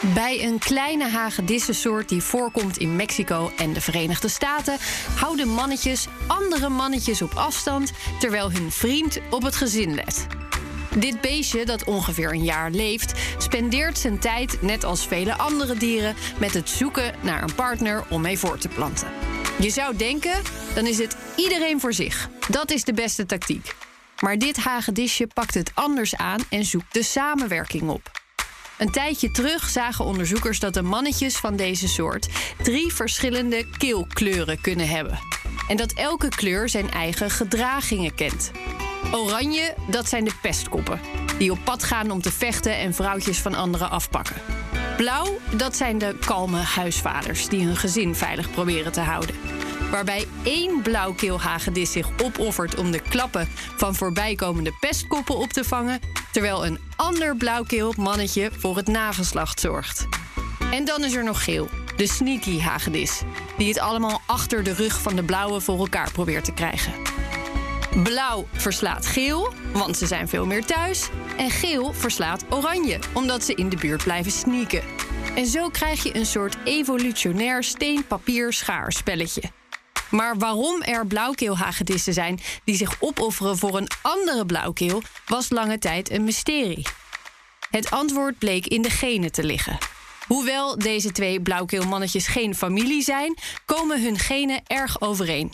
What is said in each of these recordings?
Bij een kleine hagedissensoort die voorkomt in Mexico en de Verenigde Staten houden mannetjes andere mannetjes op afstand terwijl hun vriend op het gezin let. Dit beestje, dat ongeveer een jaar leeft, spendeert zijn tijd, net als vele andere dieren, met het zoeken naar een partner om mee voor te planten. Je zou denken, dan is het iedereen voor zich. Dat is de beste tactiek. Maar dit hagedisje pakt het anders aan en zoekt de samenwerking op. Een tijdje terug zagen onderzoekers dat de mannetjes van deze soort drie verschillende keelkleuren kunnen hebben. En dat elke kleur zijn eigen gedragingen kent. Oranje, dat zijn de pestkoppen, die op pad gaan om te vechten en vrouwtjes van anderen afpakken. Blauw, dat zijn de kalme huisvaders die hun gezin veilig proberen te houden. Waarbij één blauwkeelhagedis zich opoffert om de klappen van voorbijkomende pestkoppen op te vangen, terwijl een ander blauwkeel mannetje voor het nageslacht zorgt. En dan is er nog geel, de sneaky hagedis, die het allemaal achter de rug van de blauwe voor elkaar probeert te krijgen. Blauw verslaat geel, want ze zijn veel meer thuis. En geel verslaat oranje, omdat ze in de buurt blijven sneaken. En zo krijg je een soort evolutionair steen-papier-schaarspelletje. Maar waarom er blauwkeelhagedissen zijn die zich opofferen voor een andere blauwkeel, was lange tijd een mysterie. Het antwoord bleek in de genen te liggen. Hoewel deze twee blauwkeelmannetjes geen familie zijn, komen hun genen erg overeen.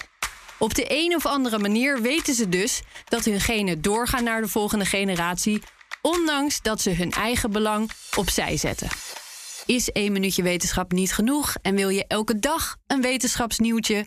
Op de een of andere manier weten ze dus dat hun genen doorgaan naar de volgende generatie, ondanks dat ze hun eigen belang opzij zetten. Is één minuutje wetenschap niet genoeg en wil je elke dag een wetenschapsnieuwtje?